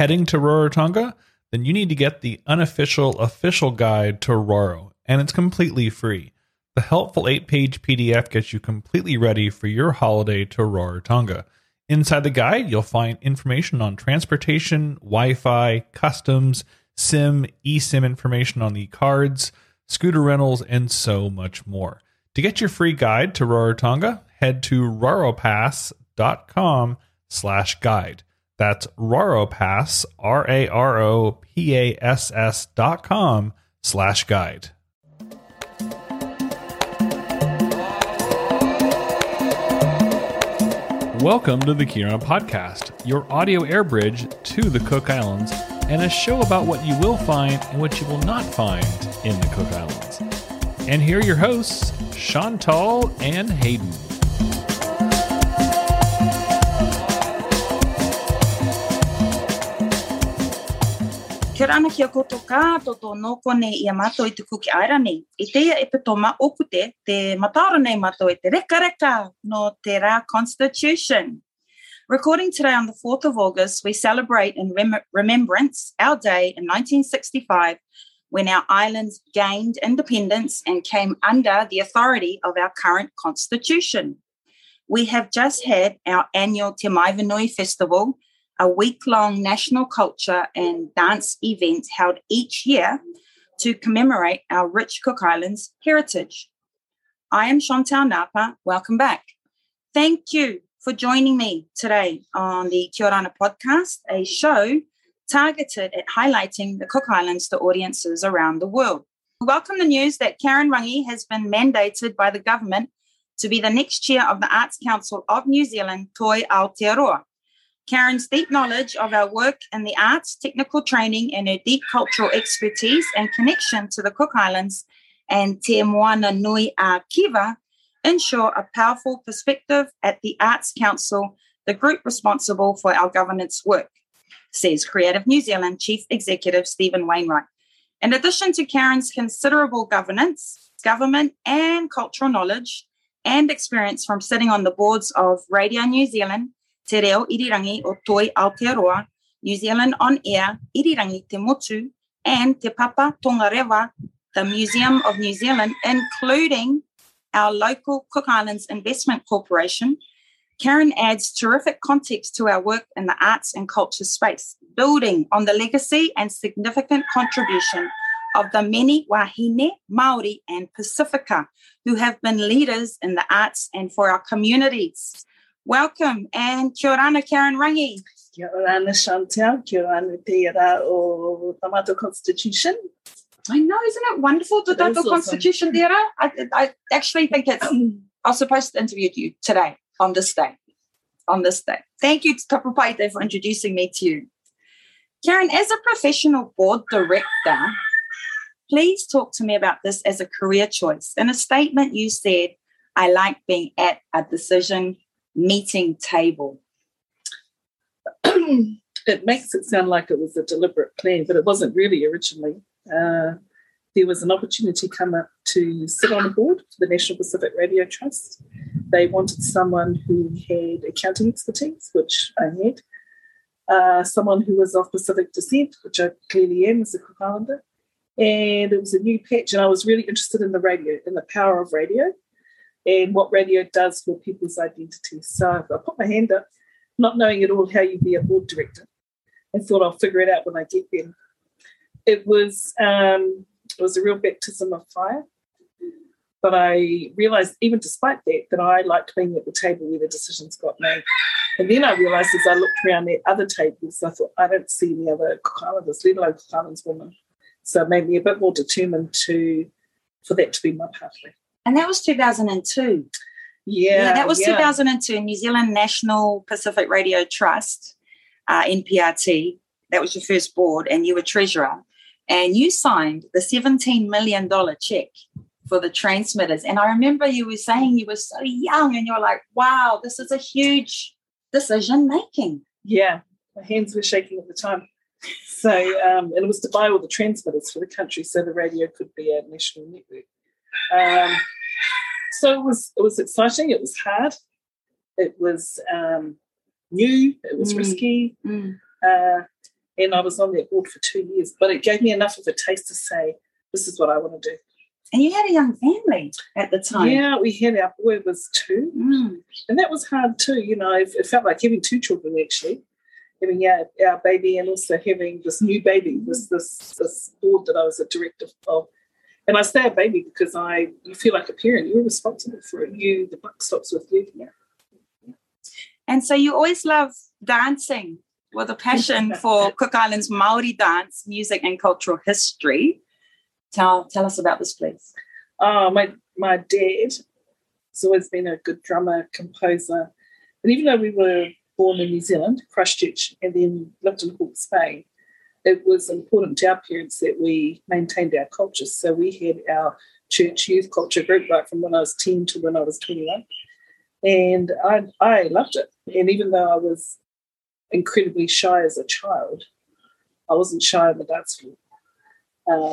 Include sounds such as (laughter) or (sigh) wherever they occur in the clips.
Heading to Rarotonga? Then you need to get the unofficial official guide to Raro, and it's completely free. The helpful 8 page PDF gets you completely ready for your holiday to Rarotonga. Inside the guide, you'll find information on transportation, Wi Fi, customs, SIM, eSIM information on the cards, scooter rentals, and so much more. To get your free guide to Rarotonga, head to raropass.com slash guide. That's raropass, R-A-R-O-P-A-S-S dot com slash guide. Welcome to the Kia Orana Podcast, your audio air bridge to the Cook Islands, and a show about what you will find and what you will not find in the Cook Islands. And here are your hosts, Chantal and Hayden. Kia rana ki a koto kātoto no kone i a i te kuki airani. I te nei te no te rā Constitution. Recording today on the 4th of August, we celebrate in rem- remembrance our day in 1965 when our islands gained independence and came under the authority of our current constitution. We have just had our annual Te Maeva Nui Festival, a week long national culture and dance event held each year to commemorate our rich Cook Islands heritage. I am Chantal Napa. Welcome back. Thank you for joining me today on the Kia Orana podcast, a show targeted at highlighting the Cook Islands to audiences around the world. Welcome the news that Caren Rangi has been mandated by the government to be the next chair of the Arts Council of New Zealand, Toi Aotearoa. Caren's deep knowledge of our work in the arts, technical training, and her deep cultural expertise and connection to the Cook Islands and Te Moana Nui a Kiwa ensure a powerful perspective at the Arts Council, the group responsible for our governance work, says Creative New Zealand Chief Executive Stephen Wainwright. In addition to Caren's considerable governance, government, and cultural knowledge and experience from sitting on the boards of Radio New Zealand, Te Reo Irirangi o Toi Aotearoa, New Zealand On Air, Irirangi Te Motu, and Te Papa Tongarewa, the Museum of New Zealand, including our local Cook Islands Investment Corporation, Caren adds terrific context to our work in the arts and culture space, building on the legacy and significant contribution of the many Wahine, Maori, and Pacifica who have been leaders in the arts and for our communities. Welcome and kia orana, Caren Rangi. Kia orana, Chantal. Kia orana, ara o Tamato Constitution. I know, isn't it wonderful, the is Tato awesome. Constitution, Dara? I, I actually think it's, (clears throat) I was supposed to interview you today on this day. On this day. Thank you, to Paite, for introducing me to you. Caren, as a professional board director, please talk to me about this as a career choice. In a statement, you said, I like being at a decision meeting table. (clears throat) it makes it sound like it was a deliberate plan, but it wasn't really originally. Uh, there was an opportunity come up to sit on a board for the National Pacific Radio Trust. They wanted someone who had accounting expertise, which I had, uh, someone who was of Pacific descent, which I clearly am as a Cook Islander, and it was a new patch, and I was really interested in the radio, in the power of radio, and what radio does for people's identities. So I put my hand up, not knowing at all how you'd be a board director, and thought I'll figure it out when I get there. It was um, it was a real baptism of fire, but I realised, even despite that, that I liked being at the table where the decisions got made. And then I realised as I looked around at other tables, I thought I don't see any other Cook Islanders, let alone Cook Islands women. So it made me a bit more determined to for that to be my pathway. And that was 2002. Yeah, that was yeah. 2002, New Zealand National Pacific Radio Trust, uh, NPRT. That was your first board, and you were treasurer. And you signed the $17 million check for the transmitters. And I remember you were saying you were so young, and you were like, wow, this is a huge decision making. Yeah, my hands were shaking at the time. So, um, and it was to buy all the transmitters for the country so the radio could be a national network. Um, so it was it was exciting. It was hard. It was um, new. It was Mm. risky. Uh, And I was on that board for two years, but it gave me enough of a taste to say, this is what I want to do. And you had a young family at the time. Yeah, we had our boy was two, Mm. and that was hard too. You know, it, it felt like having two children actually, having our, our baby and also having this new baby, this this this board that I was a director of. And I say a baby because I you feel like a parent. You're responsible for it. You the buck stops with you. Yeah. And so you always love dancing with a passion (laughs) for Cook Island's Maori dance, music, and cultural history. Tell tell us about this, please. Oh, uh, my my dad has always been a good drummer, composer. And even though we were born in New Zealand, Christchurch, and then lived in Hawke's Bay, it was important to our parents that we maintained our culture. So we had our church youth culture group right from when I was 10 to when I was 21. And I, I loved it. And even though I was incredibly shy as a child, I wasn't shy on the dance floor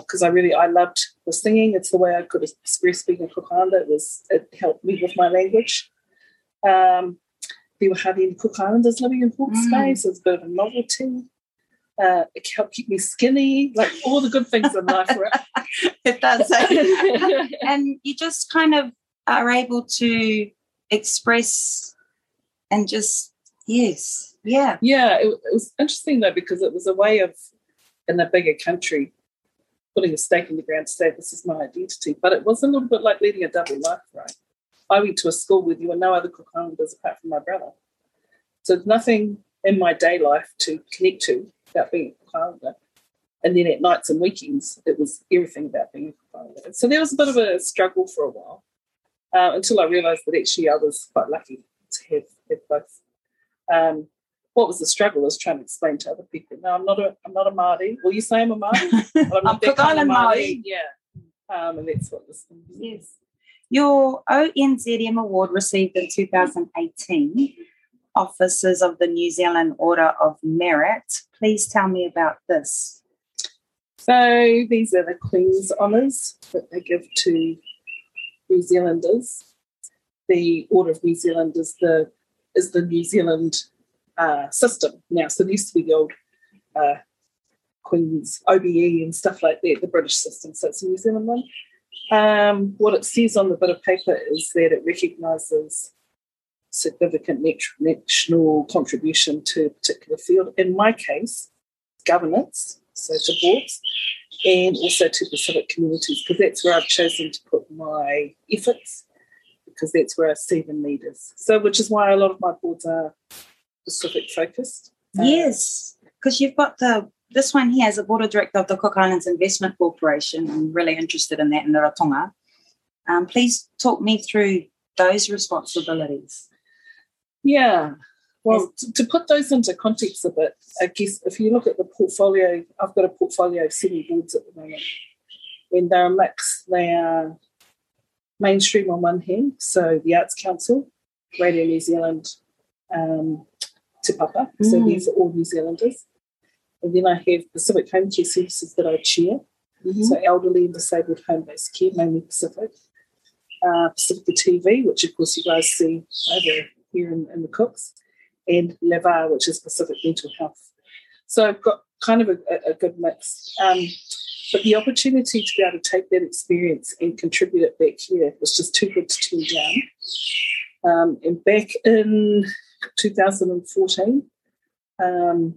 because I really I loved the singing. It's the way I could express being a Cook Islander. It was it helped me with my language. Um, there were hardly any Cook Islanders living in Hawke's Mm. Bay, so it's a bit of a novelty. Uh, it helped keep me skinny, like all the good things in life. (laughs) It does. (laughs) and you just kind of are able to express and just yes, yeah. yeah, it, it was interesting though because it was a way of in a bigger country putting a stake in the ground to say this is my identity. But it was a little bit like leading a double life, right? I went to a school where there were no other Cook Islanders apart from my brother. So there's nothing in my day life to connect to about being a Islander. And then at nights and weekends, it was everything about being a Islander. So there was a bit of a struggle for a while uh, until I realised that actually I was quite lucky to have, have both. Um, what was the struggle is trying to explain to other people. No, I'm not a I'm not a Māori. Will you say I'm a Māori? (laughs) Well, I'm Cook Island Māori. Yeah. Um, and that's what this thing is. Yes. Your ONZM award received in 2018, Officers of the New Zealand Order of Merit. Please tell me about this. So these are the Queen's honours that they give to New Zealanders. The Order of New Zealand is the is the New Zealand uh, system now. So there used to be the old uh, Queen's OBE and stuff like that, the British system. So it's a New Zealand one. Um, what it says on the bit of paper is that it recognises significant national contribution to a particular field. In my case, governance, so to boards, and also to Pacific communities, because that's where I've chosen to put my efforts, because that's where I see the is. So, which is why a lot of my boards are Pacific focused. Uh, Yes, because you've got the this one here as a board of director of the Cook Islands Investment Corporation. I'm really interested in that in Rarotonga. Um, please talk me through those responsibilities. Yeah. Well, to, to put those into context a bit, I guess if you look at the portfolio, I've got a portfolio of seven boards at the moment. And they're a mix. They are mainstream on one hand, so the Arts Council, Radio New Zealand, um, Te Papa, so Mm. these are all New Zealanders. And then I have Pacific Home Care Services that I chair, so elderly and disabled home-based care, mainly Pacific. Uh, Pacifica TV, which of course you guys see over here in, in the Cooks, and Le Va, which is Pacific Mental Health. So I've got kind of a, a, good mix. Um, but the opportunity to be able to take that experience and contribute it back here was just too good to turn down. Um, and back in 2014, um,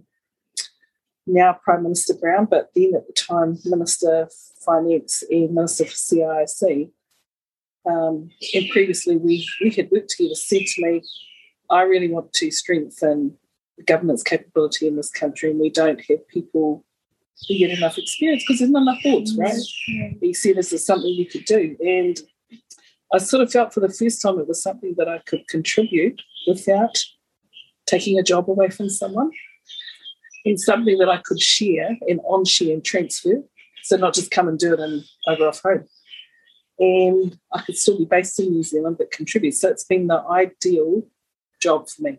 now Prime Minister Brown, but then at the time Minister Finance and Minister for CIC, um, and previously we, we had worked together, said to me, I really want to strengthen the governance capability in this country, and we don't have people who get enough experience because there's not enough boards, mm, right? He said, this Is something we could do? And I sort of felt for the first time it was something that I could contribute without taking a job away from someone and something that I could share and on share and transfer. So not just come and do it and over off home. And I could still be based in New Zealand but contribute. So it's been the ideal job for me.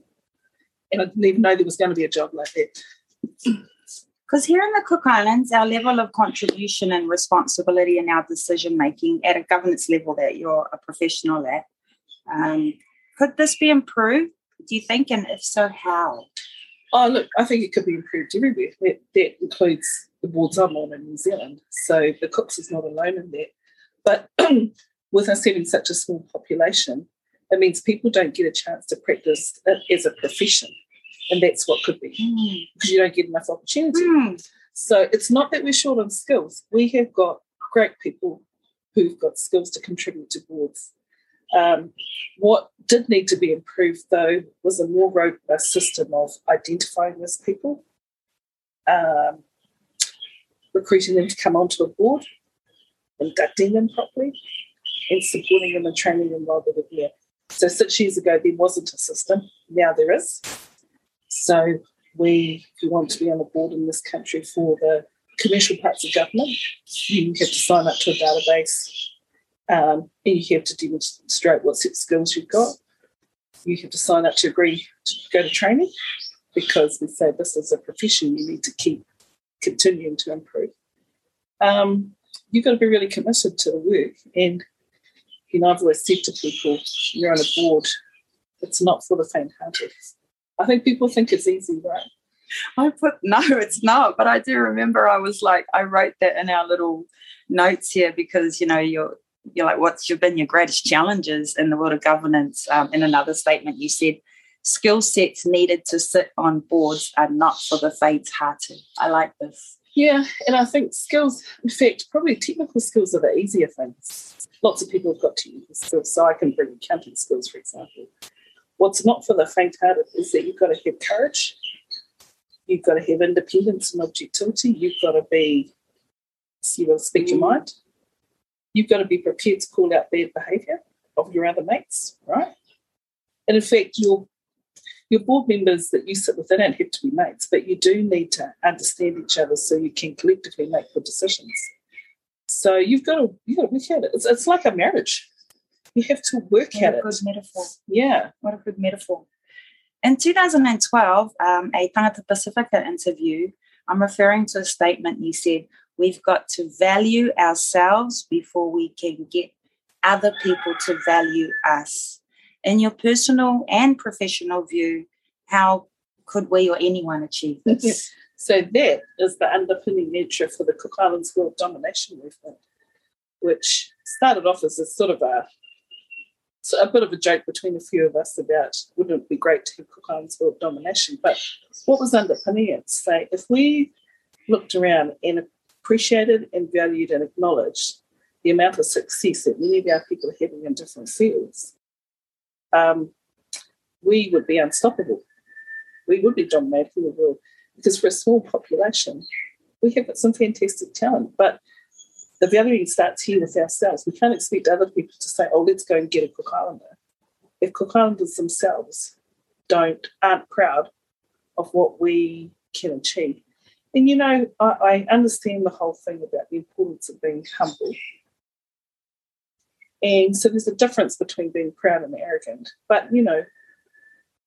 And I didn't even know there was going to be a job like that. (clears throat) Because here in the Cook Islands, our level of contribution and responsibility in our decision making at a governance level that you're a professional at, um, could this be improved? Do you think? And if so, how? Oh, look, I think it could be improved everywhere. That, that includes the boards I'm on in New Zealand. So the Cooks is not alone in that. But (clears throat) with us having such a small population, it means people don't get a chance to practice it as a profession. And that's what could be Mm. because you don't get enough opportunity. Mm. So it's not that we're short on skills. We have got great people who've got skills to contribute to boards. Um, what did need to be improved, though, was a more robust system of identifying those people, um, recruiting them to come onto a board, inducting them properly, and supporting them and training them while they were there. So six years ago, there wasn't a system. Now there is. So we, if you want to be on a board in this country for the commercial parts of government, you have to sign up to a database um, and you have to demonstrate what set skills you've got. You have to sign up to agree to go to training because we say this is a profession you need to keep continuing to improve. Um, you've got to be really committed to the work. And, you know, I've always said to people, you're on a board, it's not for the faint hearted. I think people think it's easy, right? I put (laughs) no, it's not. But I do remember I was like, I wrote that in our little notes here because you know you're you're like, what's your been your greatest challenges in the world of governance? Um, in another statement, you said skill sets needed to sit on boards are not for the faint-hearted. I like this. Yeah, and I think skills, in fact, probably technical skills are the easier things. Lots of people have got technical skills, so I can bring accounting skills, for example. What's not for the faint hearted is that you've got to have courage, you've got to have independence and objectivity, you've got to be, you know, speak your mm. mind, you've got to be prepared to call out bad behaviour of your other mates, right? And in fact, your your board members that you sit with, they don't have to be mates, but you do need to understand each other so you can collectively make good decisions. So you've got to you've got to work at it. It's, it's like a marriage. You have to work What at a it. good metaphor. Yeah. What a good metaphor. In 2012, um, a Tagata Pasifika interview, I'm referring to a statement you said, we've got to value ourselves before we can get other people to value us. In your personal and professional view, how could we or anyone achieve this? So that is the underpinning nature for the Cook Islands World Domination Movement, which started off as a sort of a so a bit of a joke between a few of us about wouldn't it be great to have Cook Islands World Domination? But what was underpinning it? Say if we looked around and appreciated and valued and acknowledged the amount of success that many of our people are having in different fields, um, we would be unstoppable. We would be dominating the world because for a small population, we have got some fantastic talent, but the valuing starts here with ourselves. We can't expect other people to say, "Oh, let's go and get a Cook Islander." If Cook Islanders themselves don't aren't proud of what we can achieve, and you know, I, I understand the whole thing about the importance of being humble. And so there's a difference between being proud and arrogant. But you know,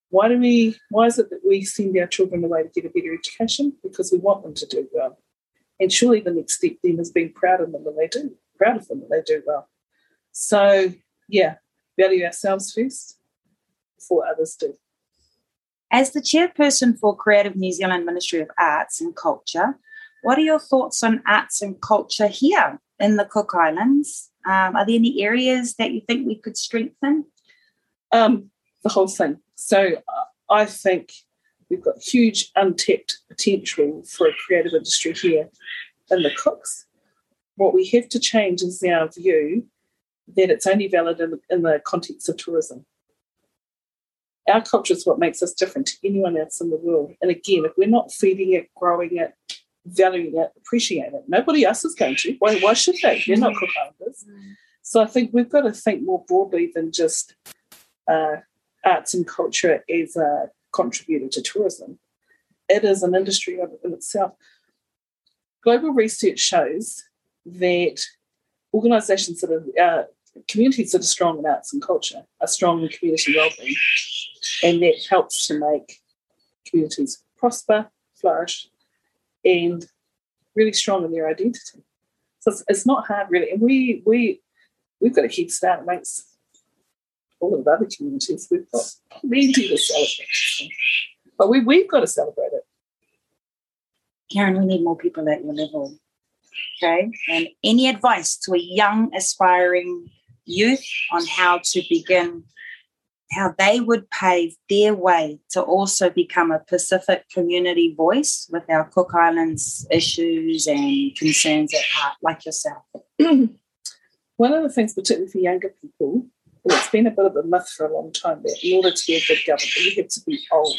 why do we why is it that we send our children away to get a better education? Because we want them to do well. And surely the next step then is being proud of them when they do, proud of them when they do well. So yeah, value ourselves first before others do. As the chairperson for Creative New Zealand Ministry of Arts and Culture, what are your thoughts on arts and culture here in the Cook Islands? Um, are there any areas that you think we could strengthen? Um, the whole thing. So uh, I think we've got huge untapped potential for a creative industry here in the Cooks. What we have to change is our view that it's only valid in in the context of tourism. Our culture is what makes us different to anyone else in the world. And again, if we're not feeding it, growing it, valuing it, appreciating it, nobody else is going to. Why, why should they? They're not Cook Islanders. So I think we've got to think more broadly than just uh, arts and culture as a contributor to tourism. It is an industry in itself. Global research shows that organisations that are uh, communities that are strong in arts and culture are strong in community wellbeing, and that helps to make communities prosper, flourish, and really strong in their identity. So it's, it's not hard, really, and we we we've got a head start amongst all of the other communities. We've got plenty to celebrate. But we, we've got to celebrate it. Caren, we need more people at your level. Okay. And any advice to a young, aspiring youth on how to begin, how they would pave their way to also become a Pacific community voice with our Cook Islands issues and concerns at heart, like yourself? (clears throat) One of the things, particularly for younger people, well, it's been a bit of a myth for a long time that in order to be a good government, you have to be old.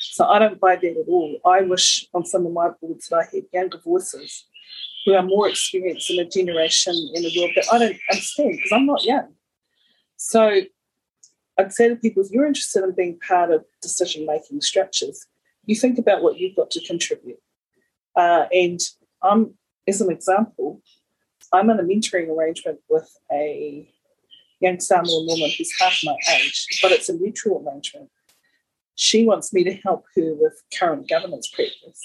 So I don't buy that at all. I wish on some of my boards that I had younger voices who are more experienced in a generation in a world that I don't understand because I'm not young. So I'd say to people, if you're interested in being part of decision making structures, you think about what you've got to contribute. Uh, and I'm, as an example, I'm in a mentoring arrangement with a young Samoan woman who's half my age, but it's a mutual arrangement. She wants me to help her with current governance practice.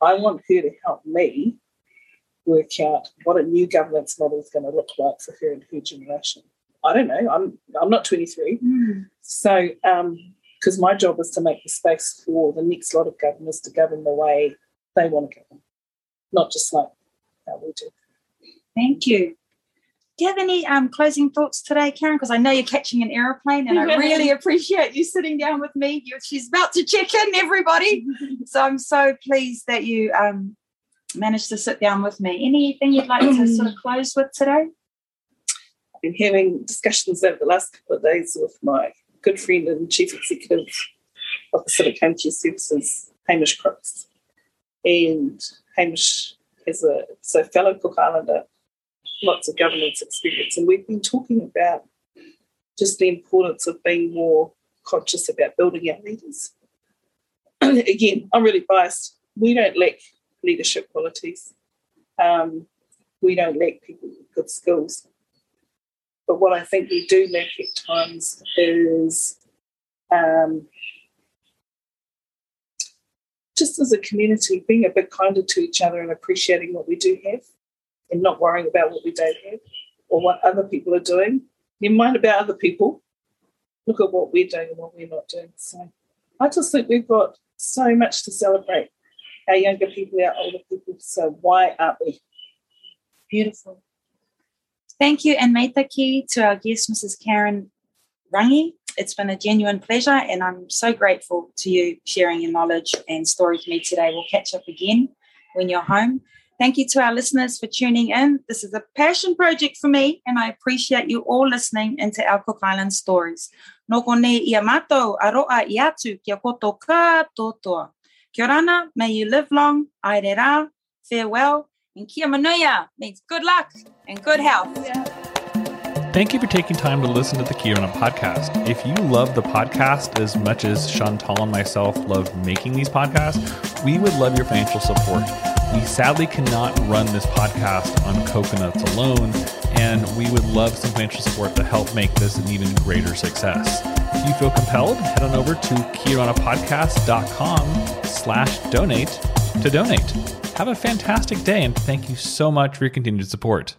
I want her to help me work out what a new governance model is going to look like for her and her generation. I don't know. I'm I'm not 23, mm. so because um, my job is to make the space for the next lot of governors to govern the way they want to govern, not just like how we do. Thank you. Do you have any um, closing thoughts today, Caren? Because I know you're catching an aeroplane, and I (laughs) really appreciate you sitting down with me. You, she's about to check in, everybody. (laughs) so I'm so pleased that you um, managed to sit down with me. Anything you'd like to sort of close with today? I've been having discussions over the last couple of days with my good friend and chief executive of Pacific Home Care Services, Hamish Crooks. And Hamish is a so fellow Cook Islander, lots of governance experience. And we've been talking about just the importance of being more conscious about building our leaders. (clears throat) Again, I'm really biased. We don't lack leadership qualities. Um, we don't lack people with good skills. But what I think we do lack at times is um, just as a community, being a bit kinder to each other and appreciating what we do have and not worrying about what we don't have or what other people are doing. Never mind about other people. Look at what we're doing and what we're not doing. So I just think we've got so much to celebrate our younger people, our older people. So why aren't we? Beautiful. Thank you, and key to our guest, Mrs. Caren Rangi. It's been a genuine pleasure, and I'm so grateful to you sharing your knowledge and story with me today. We'll catch up again when you're home. Thank you to our listeners for tuning in. This is a passion project for me, and I appreciate you all listening into our Cook Island stories. Noko ne ia aroa i atu kia koto katoa. Kia rana, may you live long, aere rā, farewell, and kia manuia means good luck and good health. Thank you for taking time to listen to the Kia Orana podcast. If you love the podcast as much as Chantal and myself love making these podcasts, we would love your financial support. We sadly cannot run this podcast on coconuts alone, and we would love some financial support to help make this an even greater success. If you feel compelled, head on over to kiranapodcast.com slash donate to donate. Have a fantastic day and thank you so much for your continued support.